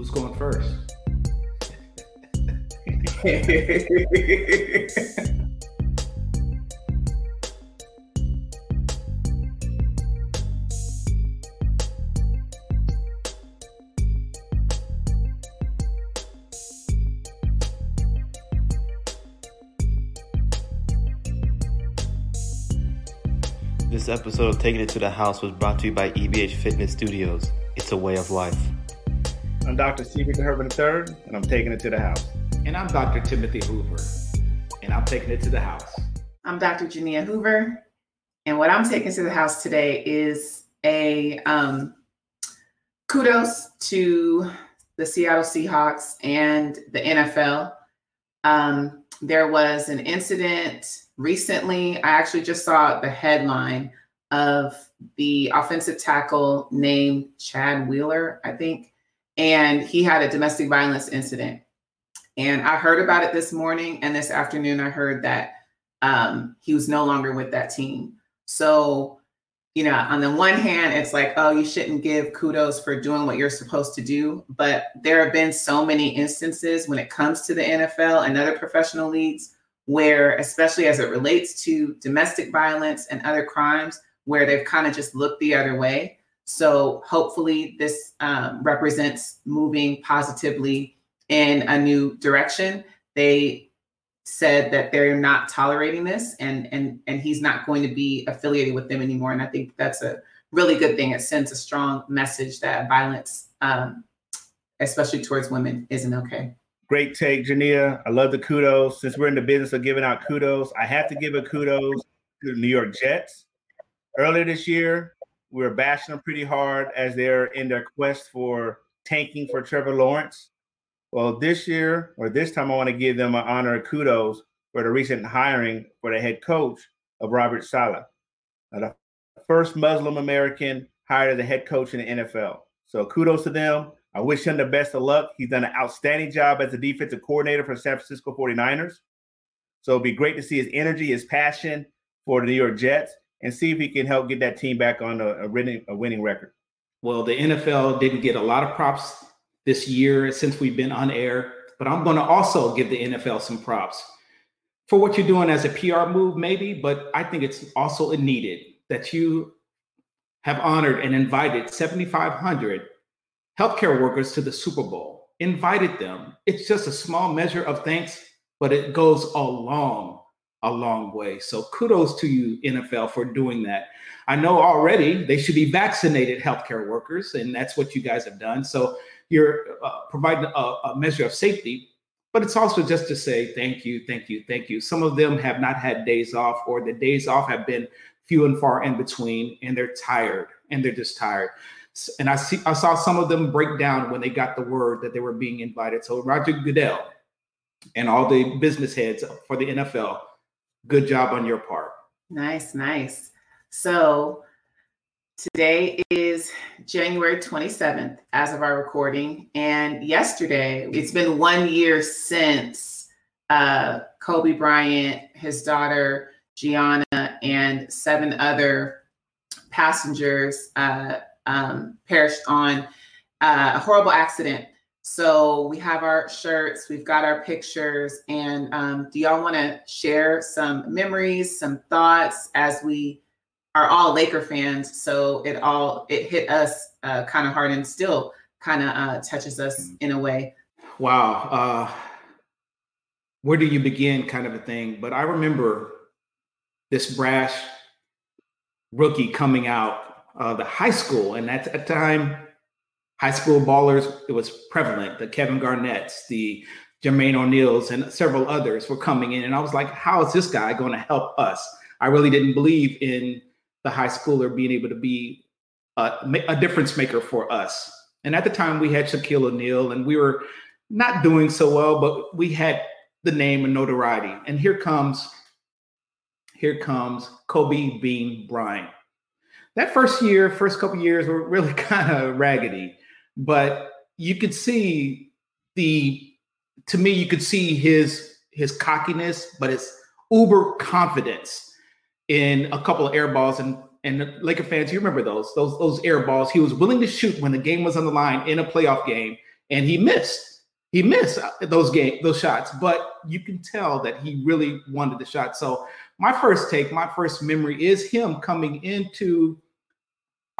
Who's going first? This episode of Taking It to the House was brought to you by EBH Fitness Studios. It's a way of life. I'm Dr. Stephen Herbert III, and I'm taking it to the house. And I'm Dr. Timothy Hoover, and I'm taking it to the house. I'm Dr. Jania Hoover, and what I'm taking to the house today is a um, kudos to the Seattle Seahawks and the NFL. Um, there was an incident recently. I actually just saw the headline of the offensive tackle named Chad Wheeler, I think, and he had a domestic violence incident. And I heard about it this morning, and this afternoon I heard that um, he was no longer with that team. So, you know, on the one hand, it's like, oh, you shouldn't give kudos for doing what you're supposed to do. But there have been so many instances when it comes to the NFL and other professional leagues where, especially as it relates to domestic violence and other crimes, where they've kind of just looked the other way. So hopefully, this um, represents moving positively in a new direction. They said that they're not tolerating this, and and and he's not going to be affiliated with them anymore. And I think that's a really good thing. It sends a strong message that violence, um, especially towards women, isn't okay. Great take, Jania. I love the kudos. Since we're in the business of giving out kudos, I have to give a kudos to the New York Jets. Earlier this year, were bashing them pretty hard as they're in their quest for tanking for Trevor Lawrence. Well, this year or this time, I want to give them an honor and kudos for the recent hiring for the head coach of Robert Saleh, the first Muslim American hired as a head coach in the NFL. So kudos to them. I wish him the best of luck. He's done an outstanding job as a defensive coordinator for San Francisco 49ers. So it'd be great to see his energy, his passion for the New York Jets, and see if he can help get that team back on a, a, winning, a winning record. Well, the NFL didn't get a lot of props this year since we've been on air, but I'm going to also give the NFL some props for what you're doing as a PR move, maybe, but I think it's also needed that you have honored and invited 7,500 healthcare workers to the Super Bowl, invited them. It's just a small measure of thanks, but it goes a long, a long way. So kudos to you, NFL, for doing that. I know already they should be vaccinated healthcare workers, and that's what you guys have done. So you're uh, providing a, a measure of safety, but it's also just to say thank you, thank you, thank you. Some of them have not had days off, or the days off have been few and far in between, and they're tired, and they're just tired and I see I saw some of them break down when they got the word that they were being invited. So Roger Goodell and all the business heads for the NFL, good job on your part. Nice, nice. So today is January 27th as of our recording. And yesterday, it's been one year since uh, Kobe Bryant, his daughter Gianna, and seven other passengers uh, um, perished on uh, a horrible accident. So we have our shirts, we've got our pictures, and um, do y'all want to share some memories, some thoughts as we are all Laker fans? So it all it hit us uh, kind of hard and still kind of uh, touches us mm. in a way. Wow, uh, where do you begin? Kind of a thing. But I remember this brash rookie coming out of the high school, and at that time, high school ballers it was prevalent. The Kevin Garnett's, the Jermaine O'Neal's, and several others were coming in, and I was like, "How is this guy going to help us?" I really didn't believe in the high schooler being able to be a, a difference maker for us. And at the time, we had Shaquille O'Neal, and we were not doing so well, but we had the name and notoriety. And here comes, here comes Kobe Bean Bryant that first year, first couple years were really kind of raggedy, but you could see the to me, you could see his his cockiness, but his uber confidence in a couple of air balls and and Laker fans, you remember those those those air balls. He was willing to shoot when the game was on the line in a playoff game, and he missed. He missed uh, those game those shots, but you can tell that he really wanted the shot. So my first take, my first memory is him coming into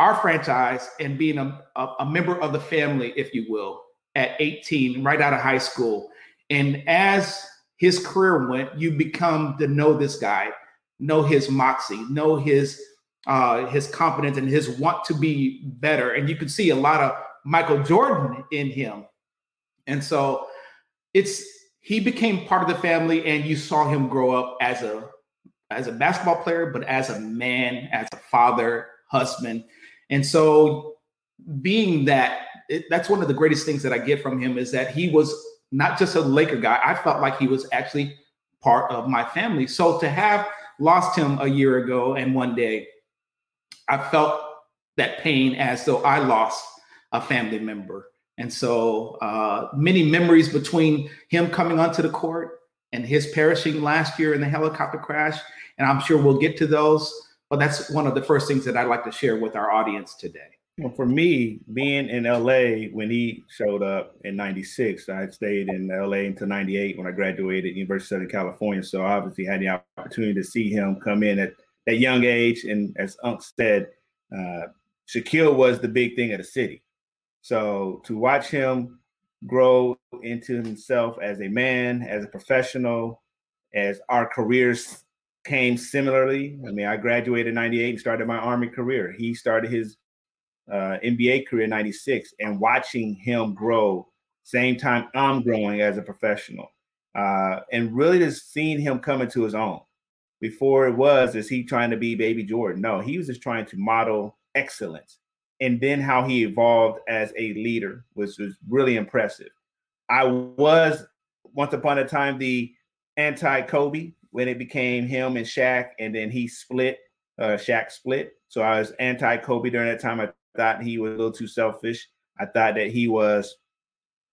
our franchise and being a, a, a member of the family, if you will, at 18, right out of high school. And as his career went, you become to know this guy, know his moxie, know his uh, his confidence and his want to be better. And you can see a lot of Michael Jordan in him. And so it's he became part of the family, and you saw him grow up as a as a basketball player, but as a man, as a father, husband. And so being that it, that's one of the greatest things that I get from him is that he was not just a Laker guy. I felt like he was actually part of my family. So to have lost him a year ago and one day, I felt that pain as though I lost a family member. And so uh, many memories between him coming onto the court and his perishing last year in the helicopter crash. And I'm sure we'll get to those. But that's one of the first things that I'd like to share with our audience today. Well, for me, being in LA when he showed up in '96, I stayed in LA until '98 when I graduated University of Southern California. So I obviously had the opportunity to see him come in at that young age. And as Unc said, uh, Shaquille was the big thing of the city. So to watch him grow into himself as a man, as a professional, as our careers came similarly. I mean, I graduated in 98 and started my Army career. He started his uh, NBA career in 96 and watching him grow, same time I'm growing as a professional. Uh, and really just seeing him come into his own. Before it was, is he trying to be baby Jordan? No, he was just trying to model excellence. And then how he evolved as a leader was, was really impressive. I was once upon a time the anti Kobe when it became him and Shaq, and then he split. Uh, Shaq split. So I was anti Kobe during that time. I thought he was a little too selfish. I thought that he was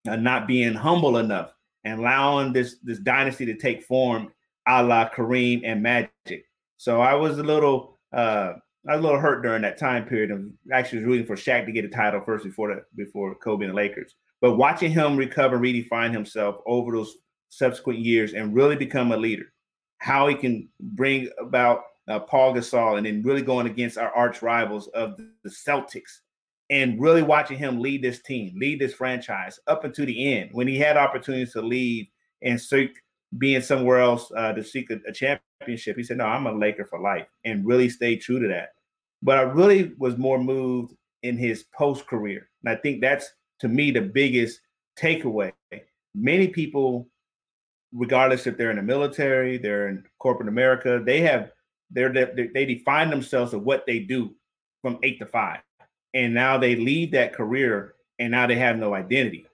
uh, not being humble enough and allowing this this dynasty to take form, a la Kareem and Magic. So I was a little uh, I was a little hurt during that time period. of actually was rooting for Shaq to get a title first before the before Kobe and the Lakers. But watching him recover, redefine himself over those subsequent years, and really become a leader, how he can bring about uh, Paul Gasol, and then really going against our arch rivals of the Celtics, and really watching him lead this team, lead this franchise up until the end when he had opportunities to lead and seek being somewhere else uh, to seek a, a championship. He said, "No, I'm a Laker for life," and really stayed true to that. But I really was more moved in his post career, and I think that's to me the biggest takeaway. Many people regardless if they're in the military, they're in corporate America, they have they're, they they define themselves of what they do from eight to five, and now they lead that career, and now they have no identity.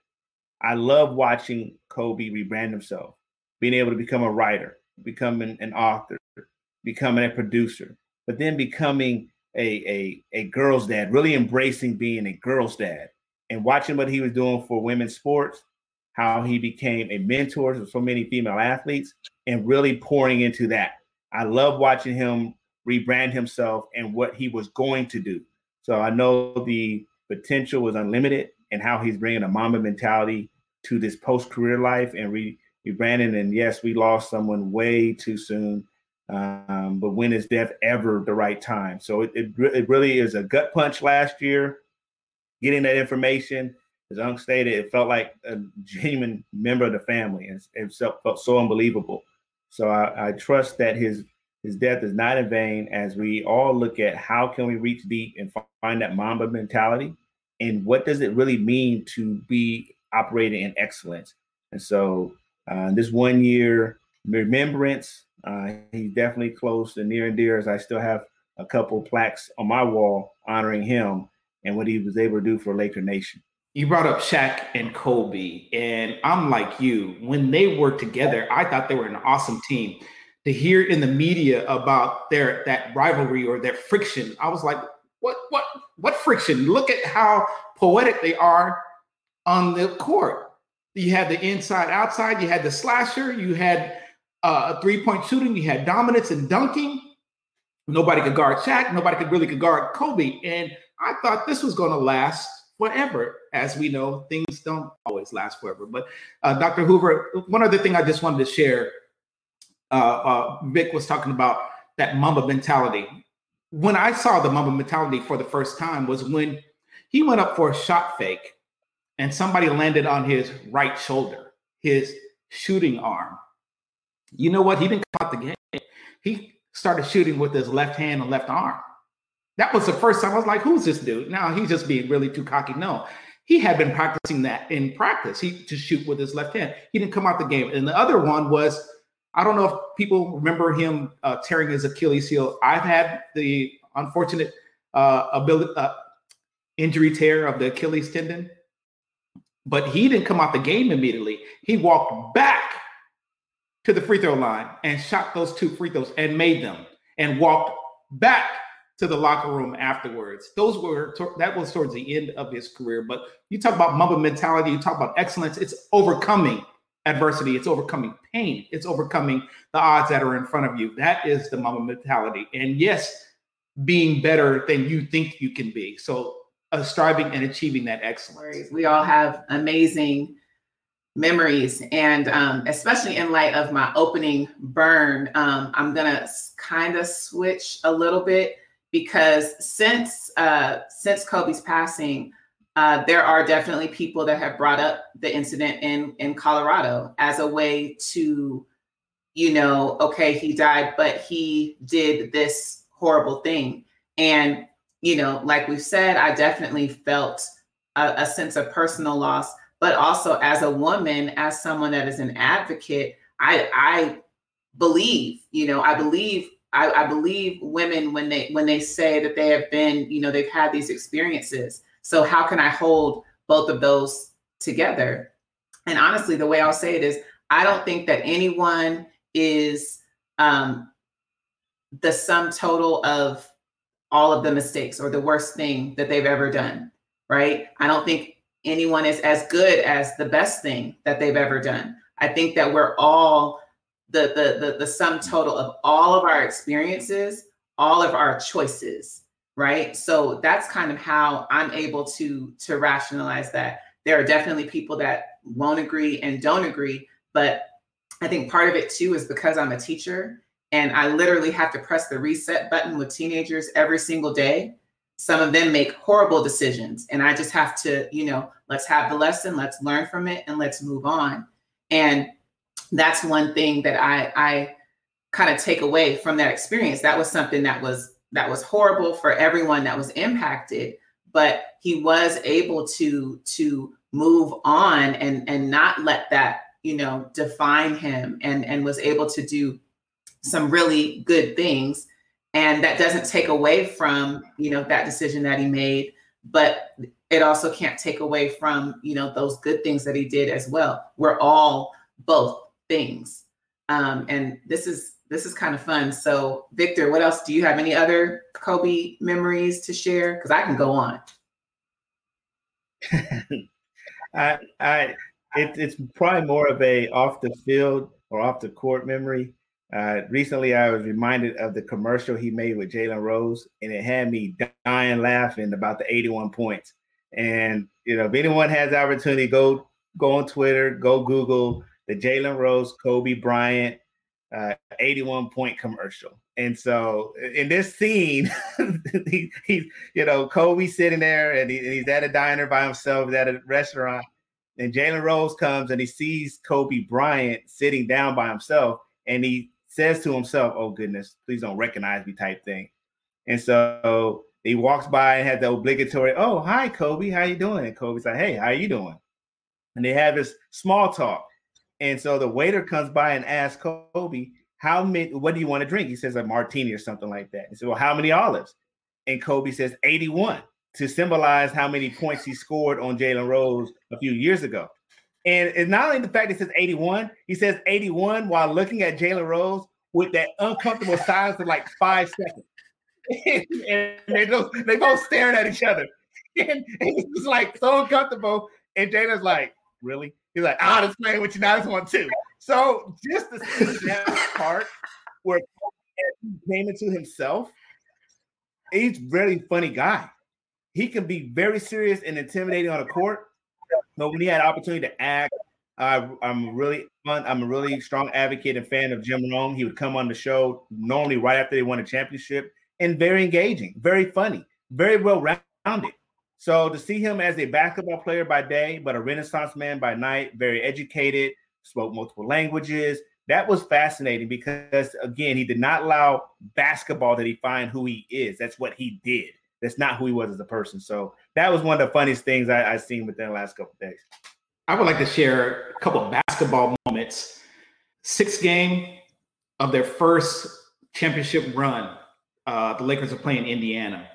I love watching Kobe rebrand himself, being able to become a writer, becoming an author, becoming a producer, but then becoming a a a girl's dad, really embracing being a girl's dad, and watching what he was doing for women's sports, how he became a mentor to so many female athletes, and really pouring into that I love watching him rebrand himself and what he was going to do. So I know the potential was unlimited and how he's bringing a Mamba mentality to this post career life and re- rebranding. And yes, we lost someone way too soon. Um, but when is death ever the right time? So it, it, it really is a gut punch last year. Getting that information, as Unc stated, it felt like a genuine member of the family and it felt so unbelievable. So I, I trust that his his death is not in vain as we all look at how can we reach deep and find that Mamba mentality and what does it really mean to be operating in excellence. And so uh, this one year remembrance, uh, he's definitely close and near and dear as I still have a couple plaques on my wall honoring him and what he was able to do for Laker Nation you brought up Shaq and Kobe, and I'm like you. When they were together, I thought they were an awesome team. To hear in the media about their that rivalry or their friction, I was like, what, what, what friction? Look at how poetic they are on the court. You had the inside outside, you had the slasher, you had uh, a three point shooting, you had dominance and dunking. Nobody could guard Shaq, nobody could really could guard Kobe. And I thought this was going to last forever. As we know, things don't always last forever. But uh, Dr. Hoover, one other thing I just wanted to share. Uh, uh, Vic was talking about that Mamba mentality. When I saw the Mamba mentality for the first time was when he went up for a shot fake and somebody landed on his right shoulder, his shooting arm. You know what? He didn't out the game. He started shooting with his left hand and left arm. That was the first time I was like, who's this dude? Now he's just being really too cocky. No, he had been practicing that in practice. He to shoot with his left hand. He didn't come out the game. And the other one was, I don't know if people remember him uh, tearing his Achilles heel. I've had the unfortunate uh, ability, uh, injury tear of the Achilles tendon, but he didn't come out the game immediately. He walked back to the free throw line and shot those two free throws and made them and walked back to the locker room afterwards. Those were that was towards the end of his career. But you talk about Mamba mentality, you talk about excellence. It's overcoming adversity. It's overcoming pain. It's overcoming the odds that are in front of you. That is the Mamba mentality. And yes, being better than you think you can be. So uh, striving and achieving that excellence. We all have amazing memories and um, especially in light of my opening burn um, i'm gonna kind of switch a little bit because since uh, since kobe's passing uh, there are definitely people that have brought up the incident in in colorado as a way to you know okay he died but he did this horrible thing. And you know like we've said i definitely felt a, a sense of personal loss but also as a woman, as someone that is an advocate, I I believe, you know, I believe I, I believe women when they when they say that they have been, you know, they've had these experiences. So how can I hold both of those together? And honestly, the way I'll say it is, I don't think that anyone is um, the sum total of all of the mistakes or the worst thing that they've ever done. Right? I don't think anyone is as good as the best thing that they've ever done. I think that we're all the the the, the sum total of all of our experiences, all of our choices, right? So that's kind of how I'm able to to rationalize that. There are definitely people that won't agree and don't agree, but I think part of it too is because I'm a teacher and I literally have to press the reset button with teenagers every single day some of them make horrible decisions and i just have to you know let's have the lesson let's learn from it and let's move on and that's one thing that i i kind of take away from that experience. That was something that was that was horrible for everyone that was impacted but he was able to to move on and and not let that you know define him and and was able to do some really good things. And that doesn't take away from you know that decision that he made but it also can't take away from you know those good things that he did as well. We're all both things. Um, and this is this is kind of fun. So victor what else? Do you have any other kobe memories to share? Because i can go on. I i it, it's probably more of a off the field or off the court memory. Uh, recently, I was reminded of the commercial he made with Jalen Rose, and it had me dying laughing about the 81 points. And you know, if anyone has opportunity, go go on Twitter, go Google the Jalen Rose, Kobe Bryant, uh, 81 point commercial. And so in this scene, he, he, you know, Kobe sitting there and, he, and he's at a diner by himself, he's at a restaurant, and Jalen Rose comes and he sees Kobe Bryant sitting down by himself, and he says to himself, "Oh goodness, please don't recognize me," type thing. And so he walks by and has the obligatory, "Oh, hi, Kobe, how you doing?" And Kobe's like, "Hey, how you doing?" And they have this small talk. And so the waiter comes by and asks Kobe, "How many? What do you want to drink?" He says a martini or something like that. He said, "Well, how many olives?" And Kobe says 81 to symbolize how many points he scored on Jalen Rose a few years ago. And it's not only the fact he says 81, he says 81 while looking at Jalen Rose with that uncomfortable silence of like five seconds. and they both they both staring at each other. And, and it's like so uncomfortable. And Jalen's like, really? He's like, I'll just playing with you now. This one too. So just see that part where he came into himself, he's really funny guy. he can be very serious and intimidating on the court, but when he had opportunity to act, uh, I'm really fun. I'm a really strong advocate and fan of Jim Rome. He would come on the show normally right after they won a championship and very engaging, very funny, very well rounded. So to see him as a basketball player by day, but a renaissance man by night, very educated, spoke multiple languages, that was fascinating because again, he did not allow basketball to define who he is. That's what he did. That's not who he was as a person. So that was one of the funniest things I, have seen within the last couple days. I would like to share a couple basketball moments. Sixth game of their first championship run. Uh, the Lakers are playing Indiana,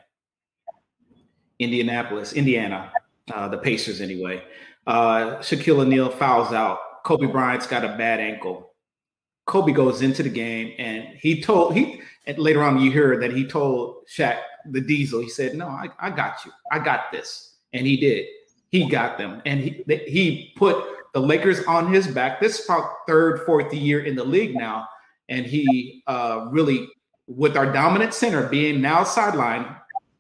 Indianapolis, Indiana, uh, the Pacers anyway. Uh, Shaquille O'Neal fouls out. Kobe Bryant's got a bad ankle. Kobe goes into the game and he told he and later on you hear that he told Shaq the Diesel. He said, "No, I, I got you. I got this," and he did. He got them, and he he put the Lakers on his back. This is about third, fourth year in the league now, and he uh, really, with our dominant center being now sidelined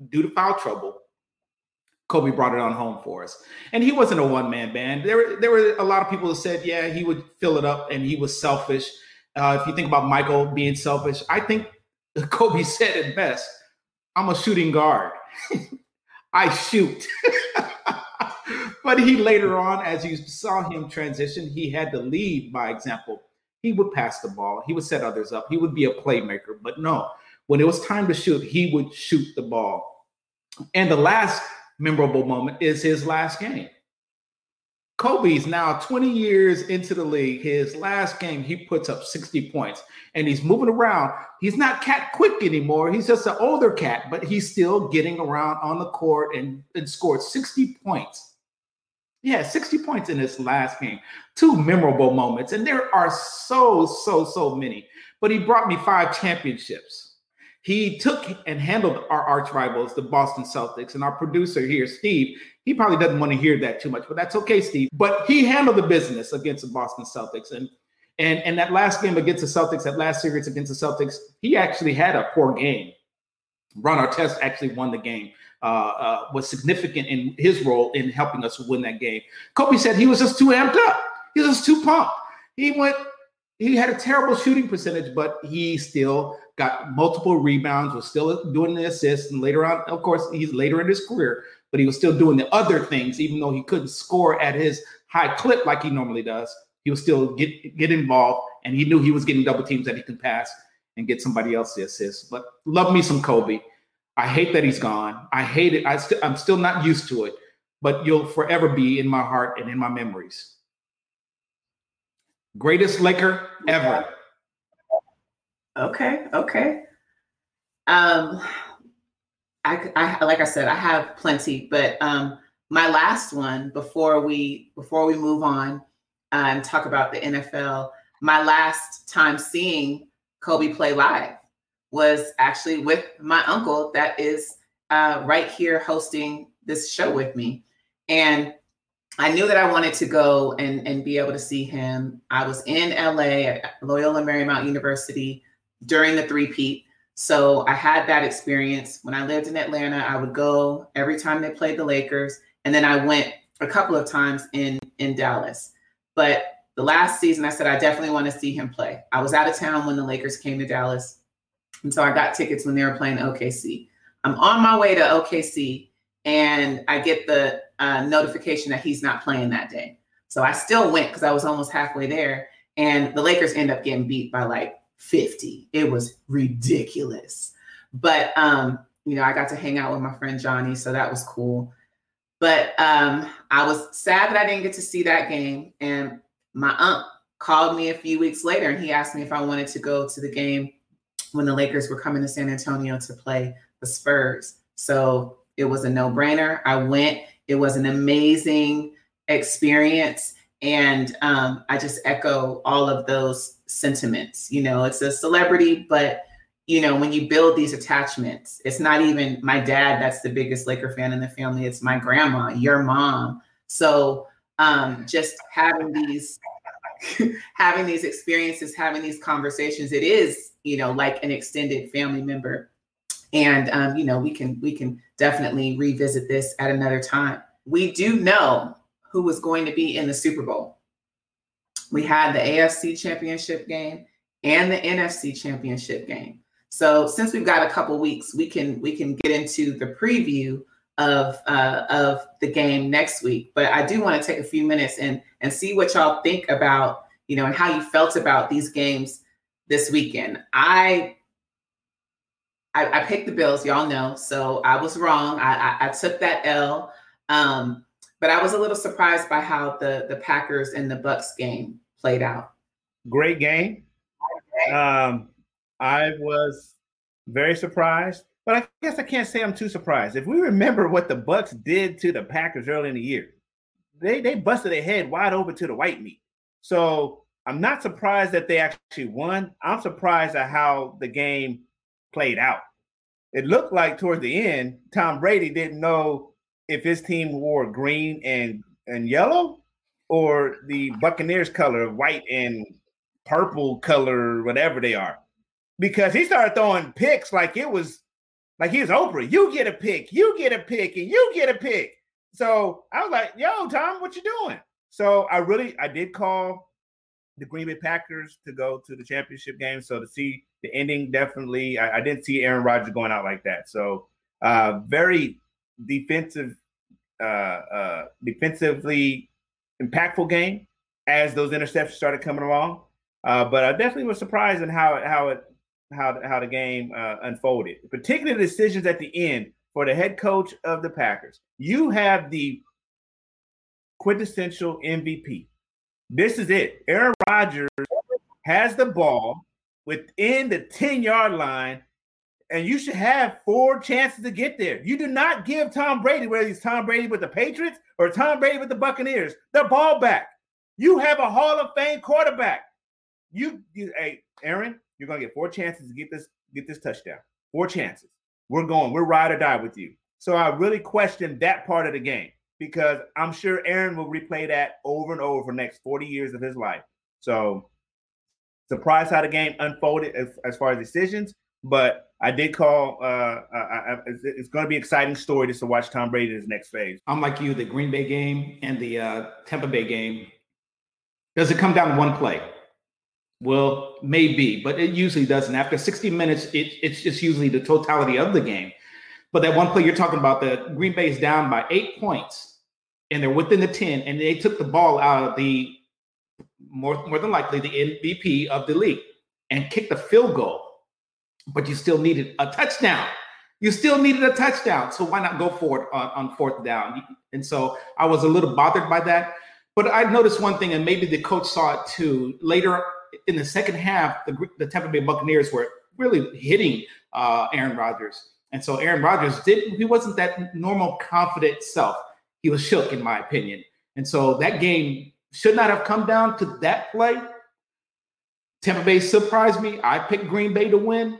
due to foul trouble, Kobe brought it on home for us. And he wasn't a one man band. There, there were a lot of people that said, yeah, he would fill it up and he was selfish. Uh, if you think about Michael being selfish, I think Kobe said it best I'm a shooting guard. I shoot. but he later on, as you saw him transition, he had to lead by example. He would pass the ball, he would set others up, he would be a playmaker. But no, when it was time to shoot, he would shoot the ball. And the last memorable moment is his last game. Kobe's now 20 years into the league. His last game, he puts up 60 points and he's moving around. He's not cat quick anymore. He's just an older cat, but he's still getting around on the court and, and scored 60 points. Yeah, 60 points in his last game. Two memorable moments. And there are so, so, so many. But he brought me five championships. He took and handled our arch rivals, the Boston Celtics, and our producer here, Steve, he probably doesn't want to hear that too much, but that's okay, Steve. But he handled the business against the Boston Celtics. And and and that last game against the Celtics, that last series against the Celtics, he actually had a poor game. Ron Artest actually won the game. Uh, uh, was significant in his role in helping us win that game. Kobe said he was just too amped up. He was just too pumped. He went. He had a terrible shooting percentage, but he still got multiple rebounds. Was still doing the assists, and later on, of course, he's later in his career but he was still doing the other things, even though he couldn't score at his high clip like he normally does. He was still get get involved, and he knew he was getting double teams that he could pass and get somebody else to assist. But love me some Kobe. I hate that he's gone. I hate it. I st- I'm still not used to it, but you'll forever be in my heart and in my memories. Greatest Laker ever. Okay. Okay. Um, I, I like I said, I have plenty, but um, my last one before we before we move on uh, and talk about the NFL, my last time seeing Kobe play live was actually with my uncle that is uh, right here hosting this show with me, and I knew that I wanted to go and and be able to see him. I was in LA at Loyola Marymount University during the three-peat so I had that experience. When I lived in Atlanta, I would go every time they played the Lakers. And then I went a couple of times in, in Dallas. But the last season, I said, I definitely want to see him play. I was out of town when the Lakers came to Dallas. And so I got tickets when they were playing OKC. I'm on my way to OKC and I get the uh, notification that he's not playing that day. So I still went because I was almost halfway there. And the Lakers end up getting beat by like 50. It was ridiculous. But um, you know, I got to hang out with my friend Johnny, so that was cool. But um, I was sad that I didn't get to see that game. And my aunt called me a few weeks later and he asked me if I wanted to go to the game when the Lakers were coming to San Antonio to play the Spurs. So it was a no brainer. I went. It was an amazing experience. And um, I just echo all of those sentiments. You know, it's a celebrity, but you know, when you build these attachments, it's not even my dad that's the biggest Laker fan in the family. It's my grandma, your mom. So um, just having these having these experiences, having these conversations, it is, you know, like an extended family member. And um, you know, we can we can definitely revisit this at another time. We do know who was going to be in the Super Bowl. We had the AFC championship game and the NFC championship game. So since we've got a couple weeks, we can we can get into the preview of uh, of the game next week. But I do want to take a few minutes and and see what y'all think about you know and how you felt about these games this weekend. I I, I picked the Bills, y'all know, so I was wrong. I, I, I took that L, um, but I was a little surprised by how the the Packers and the Bucs game played out. Great game. Um, I was very surprised, but I guess I can't say I'm too surprised. If we remember what the Bucs did to the Packers early in the year, they they busted their head wide open to the white meat. So I'm not surprised that they actually won. I'm surprised at how the game played out. It looked like towards the end, Tom Brady didn't know if his team wore green and and yellow or the Buccaneers color, white and purple color, whatever they are because he started throwing picks like it was like he was Oprah. You get a pick, you get a pick, and you get a pick. So I was like, "Yo, Tom, what you doing?" So I really, I did call the Green Bay Packers to go to the championship game. So to see the ending, definitely, I, I didn't see Aaron Rodgers going out like that. So uh, very defensive, uh, uh, defensively impactful game as those interceptions started coming along. Uh, but I definitely was surprised in how how it how how the game uh, unfolded, particularly the decisions at the end for the head coach of the Packers. You have the quintessential MVP. This is it. Aaron Rodgers has the ball within the 10 yard line, and you should have four chances to get there. You do not give Tom Brady, whether he's Tom Brady with the Patriots or Tom Brady with the Buccaneers, the ball back. You have a Hall of Fame quarterback. You, you hey, Aaron, you're gonna get four chances to get this get this touchdown. Four chances. We're going. We're ride or die with you. So I really question that part of the game because I'm sure Aaron will replay that over and over for the next 40 years of his life. So surprised how the game unfolded as, as far as decisions, but I did call. Uh, I, I, it's, going to be an exciting story just to watch Tom Brady in his next phase. I'm like you. The Green Bay game and the uh, Tampa Bay game. Does it come down to one play? Well, maybe, but it usually doesn't. After 60 minutes, it, it's just usually the totality of the game. But that one play you're talking about, the Green Bay is down by eight points, and they're within the 10, and they took the ball out of the more, more than likely the MVP of the league and kicked a field goal. But you still needed a touchdown. You still needed a touchdown. So why not go for it on, on fourth down? And so I was a little bothered by that. But I noticed one thing, and maybe the coach saw it too. Later in the second half, the, the Tampa Bay Buccaneers were really hitting uh, Aaron Rodgers. And so Aaron Rodgers didn't, he wasn't that normal, confident self. He was shook, in my opinion. And so that game should not have come down to that play. Tampa Bay surprised me. I picked Green Bay to win,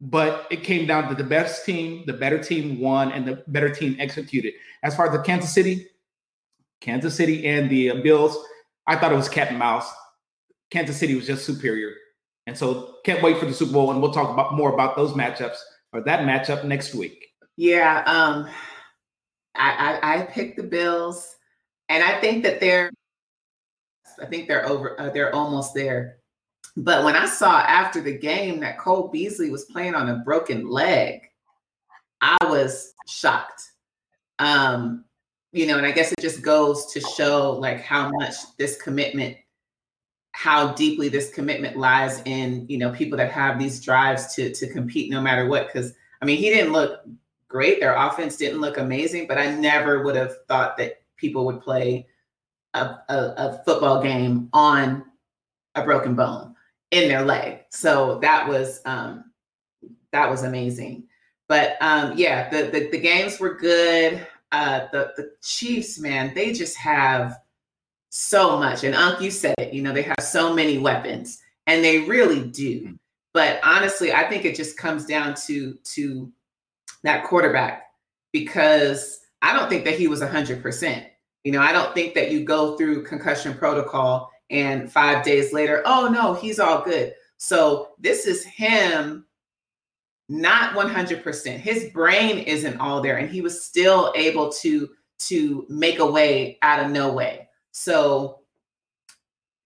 but it came down to the best team, the better team won, and the better team executed. As far as the Kansas City, Kansas City and the Bills, I thought it was cat and mouse. Kansas City was just superior. And so can't wait for the Super Bowl. And we'll talk about more about those matchups or that matchup next week. Yeah. Um, I, I, I picked the Bills and I think that they're, I think they're over, uh, they're almost there. But when I saw after the game that Cole Beasley was playing on a broken leg, I was shocked. Um, you know, and I guess it just goes to show like how much this commitment how deeply this commitment lies in you know people that have these drives to to compete no matter what. Because i mean he didn't look great. Their offense didn't look amazing but i never would have thought that people would play a, a, a football game on a broken bone in their leg so that was um that was amazing but um yeah the the, the games were good uh the the chiefs man they just have so much. And Unc, you said it, you know, they have so many weapons and they really do. Mm. But honestly, I think it just comes down to to that quarterback because I don't think that he was 100%. You know, I don't think that you go through concussion protocol and 5 days later, oh no, he's all good. So this is him not 100%. His brain isn't all there, and he was still able to to make a way out of no way. So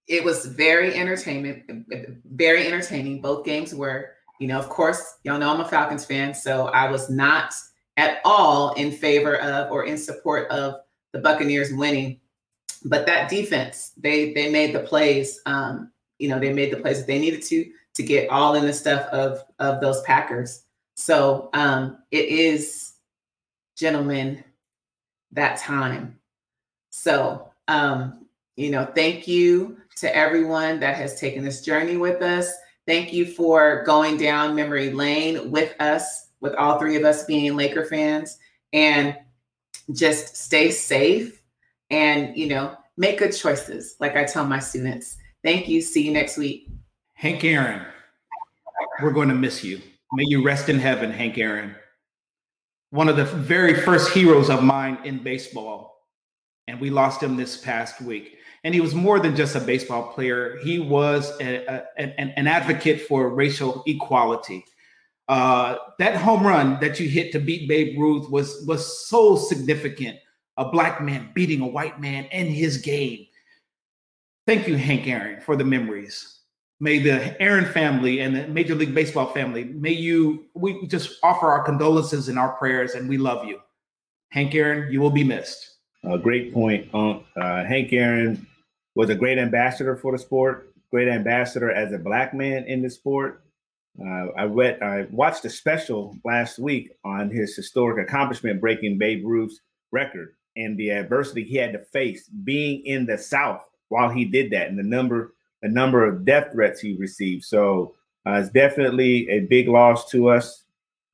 it was very entertainment, very entertaining. Both games were, you know, of course, y'all know I'm a Falcons fan, so I was not at all in favor of or in support of the Buccaneers winning. But that defense, they they made the plays. Um, you know, they made the plays that they needed to to get all in the stuff of of those Packers. So um, it is, gentlemen, that time. So um, you know, thank you to everyone that has taken this journey with us. Thank you for going down memory lane with us, with all three of us being Laker fans, and just stay safe and you know make good choices. Like I tell my students. Thank you. See you next week. Hank Aaron, we're going to miss you. May you rest in heaven, Hank Aaron. One of the very first heroes of mine in baseball. And we lost him this past week. And he was more than just a baseball player, he was a, a, an, an, advocate for racial equality. Uh, that home run that you hit to beat Babe Ruth was, was so significant. A black man beating a white man in his game. Thank you, Hank Aaron, for the memories. May the Aaron family and the Major League Baseball family, may you, we just offer our condolences and our prayers, and we love you. Hank Aaron, you will be missed. A great point, Unc. Uh, Hank Aaron was a great ambassador for the sport, great ambassador as a black man in the sport. Uh, I read, I watched a special last week on his historic accomplishment breaking Babe Ruth's record and the adversity he had to face being in the South while he did that, and the number the number of death threats he received. So uh, it's definitely a big loss to us.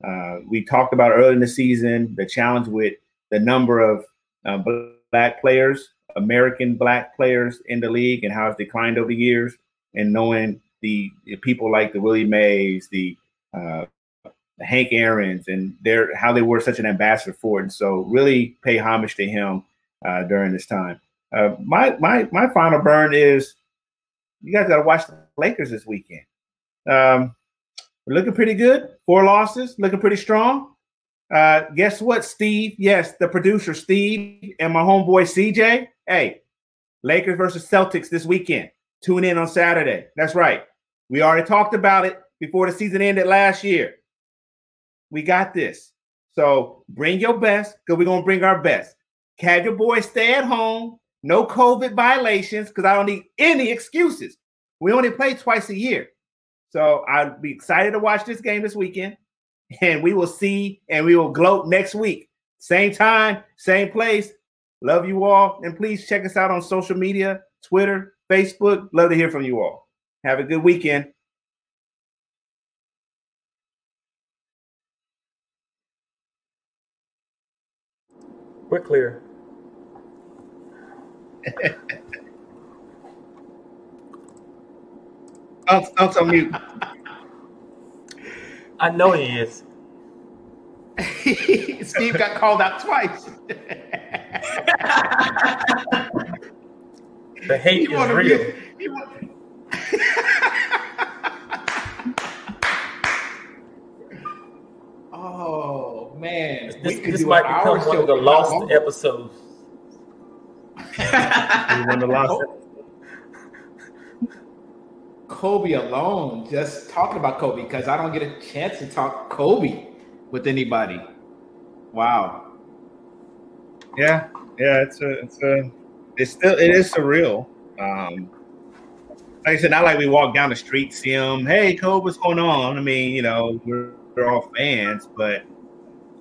Uh, we talked about early in the season the challenge with the number of uh, black players American black players in the league and how it's declined over the years, and knowing the, the people like the Willie Mays, the, uh, the Hank Aaron's, and their how they were such an ambassador for it. And so, really pay homage to him uh, during this time. Uh, my my my final burn is you guys got to watch the Lakers this weekend. Um, we're looking pretty good. Four losses, looking pretty strong. Uh, guess what, Steve? Yes, the producer, Steve, and my homeboy CJ. Hey, Lakers versus Celtics this weekend. Tune in on Saturday. That's right. We already talked about it before the season ended last year. We got this. So bring your best because we're going to bring our best. Have your boys stay at home. No COVID violations because I don't need any excuses. We only play twice a year. So I'll be excited to watch this game this weekend and we will see and we will gloat next week. Same time, same place. Love you all. And please check us out on social media Twitter, Facebook. Love to hear from you all. Have a good weekend. We're clear. don't, don't tell me. I know he is. Steve got called out twice. the hate he is real. Be, he oh man, this, this might become one of the lost episodes. one of the lost. Kobe alone, just talking about Kobe, because I don't get a chance to talk Kobe with anybody. Wow. Yeah, yeah, it's a, it's a, it's still, it is surreal. Um, like I said, not like we walk down the street, see him, hey, Kobe, what's going on? I mean, you know, we're, we're all fans, but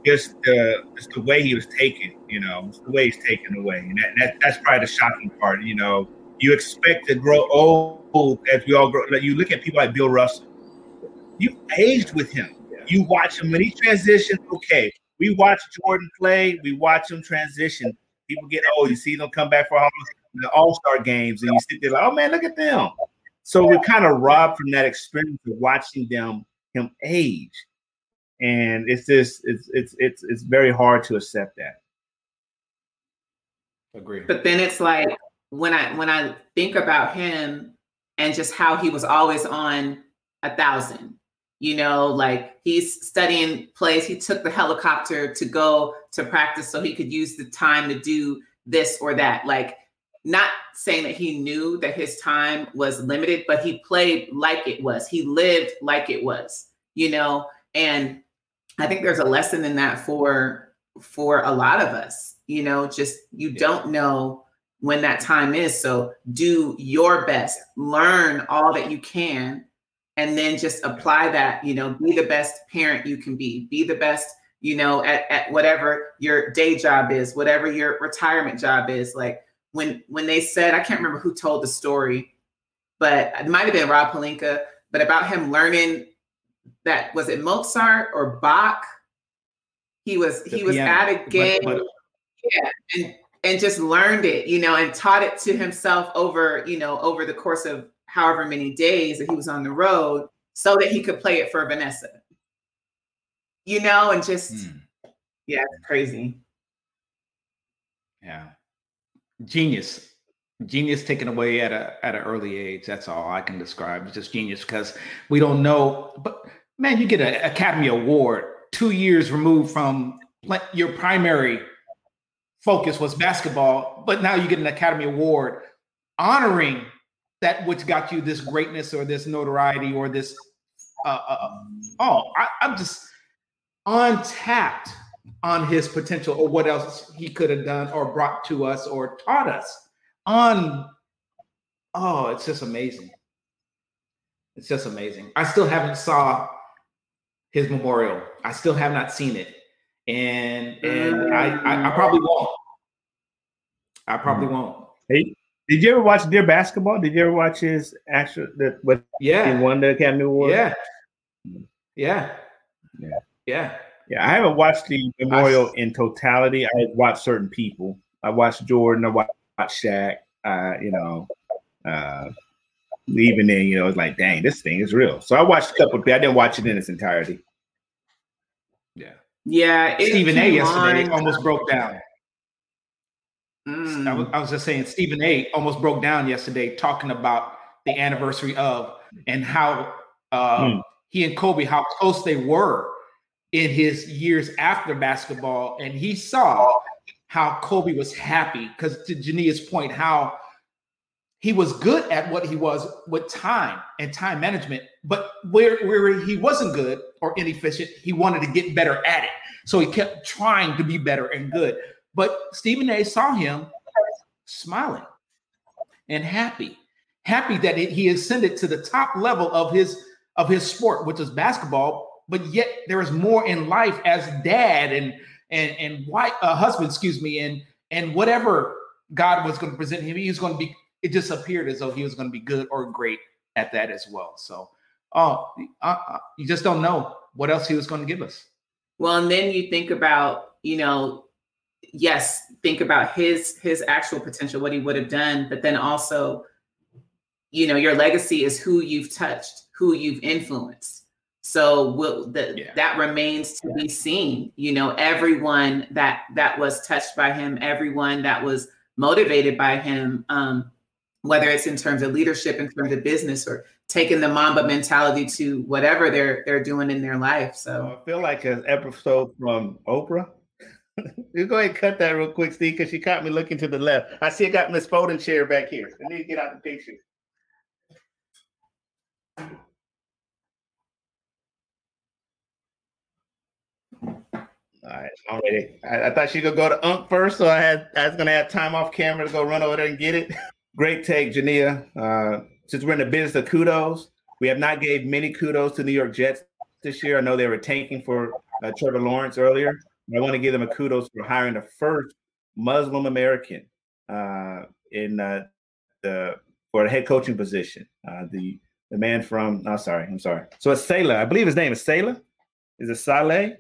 just the just the way he was taken, you know, the way he's taken away, and that, that that's probably the shocking part. You know, you expect to grow old as we all grow. Like you look at people like Bill Russell, you aged with him. You watch him when he transitions. Okay, we watch Jordan play. We watch him transition. People get old. You see them come back for all the All Star games, and you sit there like, oh man, look at them. So we're kind of robbed from that experience of watching them him age, and it's just it's it's it's it's very hard to accept that. Agree. But then it's like when I when I think about him and just how he was always on a thousand You know, like he's studying plays. He took the helicopter to go to practice so he could use the time to do this or that. Like, not saying that he knew that his time was limited, but he played like it was. He lived like it was, you know, and I think there's a lesson in that for for a lot of us, you know, just you don't know when that time is. So do your best, learn all that you can, and then just apply that, you know, be the best parent you can be, be the best, you know, at, at whatever your day job is, whatever your retirement job is. Like when when they said, I can't remember who told the story, but it might have been Rob Pelinka, but about him learning that was it Mozart or Bach? He was the he was piano. at a game. But, but, yeah, and and just learned it, you know, and taught it to himself over, you know, over the course of however many days that he was on the road so that he could play it for Vanessa. You know, and just hmm. yeah, it's crazy. Yeah. Genius. Genius taken away at a at an early age. That's all I can describe. It's just genius because we don't know. But man, you get an Academy Award two years removed from your primary focus was basketball, but now you get an Academy Award honoring that which got you this greatness or this notoriety or this. Uh, uh, uh oh, I, I'm just untapped on his potential or what else he could have done or brought to us or taught us. On, oh, it's just amazing. It's just amazing. I still haven't saw his memorial. I still have not seen it and and I, I, I probably won't. I probably mm. won't. Hey, did you ever watch Dear Basketball? Did you ever watch his actual the what? Yeah, he won the Academy Award. Yeah, yeah, yeah, yeah. Yeah, I haven't watched the memorial I, in totality. I watched certain people. I watched Jordan. I watched Shaq. Uh, you know, uh, even then, you know, it's like, dang, this thing is real. So I watched a couple. I didn't watch it in its entirety. Yeah. Yeah, Stephen A. yesterday on. almost broke down. Mm. I, was, I, was, just saying, Stephen A. almost broke down yesterday talking about the anniversary of and how uh, mm. he and Kobe, how close they were in his years after basketball, and he saw how Kobe was happy because to Jania's point, how he was good at what he was with time and time management, but where, where he wasn't good or inefficient, he wanted to get better at it. So he kept trying to be better and good. But Stephen A saw him smiling and happy, happy that he ascended to the top level of his of his sport, which is basketball. But yet there is more in life as dad and and and white uh, husband, excuse me, and and whatever God was going to present him, he was going to be it just appeared as though he was going to be good or great at that as well. So, oh, uh, you just don't know what else he was going to give us. Well, and then you think about, you know, yes, think about his his actual potential, what he would have done, but then also, you know, your legacy is who you've touched, who you've influenced. So will the, yeah. that remains to be seen. You know, everyone that that was touched by him, everyone that was motivated by him, um, whether it's in terms of leadership, in terms of business, or taking the Mamba mentality to whatever they're they're doing in their life. So oh, I feel like an episode from Oprah. you go ahead and cut that real quick, Steve, because she caught me looking to the left. I see I got Miss folding chair back here. I need to get out the picture. All right, I'm ready. I, I thought she could go to Unk first, so I had I was gonna have time off camera to go run over there and get it. Great take, Jania. Uh, since we're in the business of kudos, we have not gave many kudos to New York Jets this year. I know they were tanking for uh, Trevor Lawrence earlier. I want to give them a kudos for hiring the first Muslim American uh, in uh, the for a head coaching position. Uh, the the man from, oh, sorry, I'm sorry. So it's Salah. I believe his name is Salah. Is it Saleh?